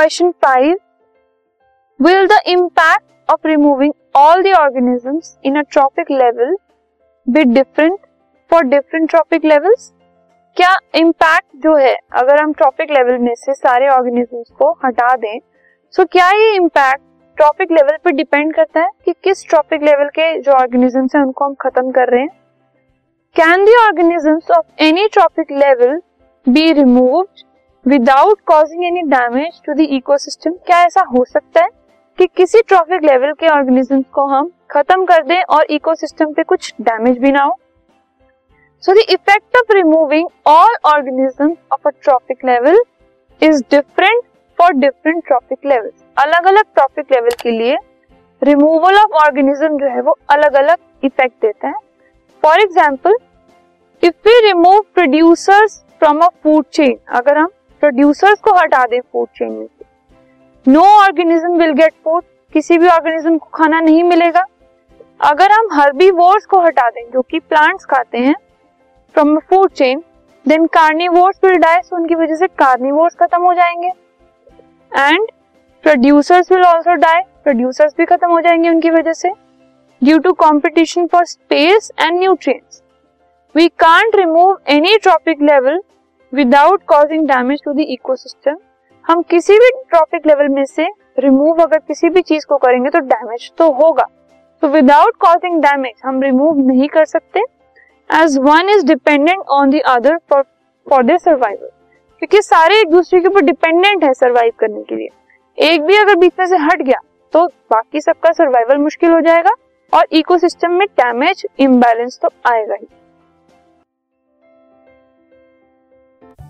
Question five will the impact of removing all the organisms in a trophic level be different for different trophic levels क्या impact जो है, अगर हम trophic level में से सारे ऑर्गेनिजम्स को हटा दें सो so क्या ये इम्पैक्ट ट्रॉपिक लेवल पर डिपेंड करता है कि किस ट्रॉपिक लेवल के जो ऑर्गेनिजम्स हैं, उनको हम खत्म कर रहे हैं? Can the organisms of any trophic level be removed without causing any damage to the ecosystem क्या ऐसा हो सकता है कि किसी ट्रॉफिक लेवल के ऑर्गेनिजम्स को हम खत्म कर दें और इकोसिस्टम पे कुछ डैमेज भी ना हो? So the effect of removing all organism of a trophic level is different for different trophic level अलग अलग ट्रॉफिक लेवल के लिए रिमूवल ऑफ़ ऑर्गेनिज्म जो है वो अलग अलग इफ़ेक्ट देता है। For example if we remove producers from a food chain अगर हम प्रोड्यूसर्स को हटा दें फ़ूड चेन में से। No organism will get food किसी भी ऑर्गेनिज्म को खाना नहीं मिलेगा। अगर हम हर्बीवोर्स को हटा दें, जो कि प्लांट्स खाते हैं from food chain then carnivores will die so उनकी वजह से कार्निवोर्स खत्म हो जाएँगे। And producers will also die producers भी खत्म हो जाएँगे उनकी वजह से। Due to competition for space and nutrients we can't remove any trophic level without causing damage to the ecosystem हम किसी भी ट्रॉपिक लेवल में से रिमूव अगर किसी भी चीज़ को करेंगे तो डैमेज तो होगा। तो विदाउट कॉजिंग डैमेज हम रिमूव नहीं कर सकते as one is dependent on the other for their survival क्योंकि सारे एक दूसरे के ऊपर डिपेंडेंट है सर्वाइव करने के लिए। एक भी अगर बीच में से हट गया तो बाकी सबका सर्वाइवल मुश्किल हो जाएगा, और इकोसिस्टम में डैमेज इम्बैलेंस तो आएगा ही।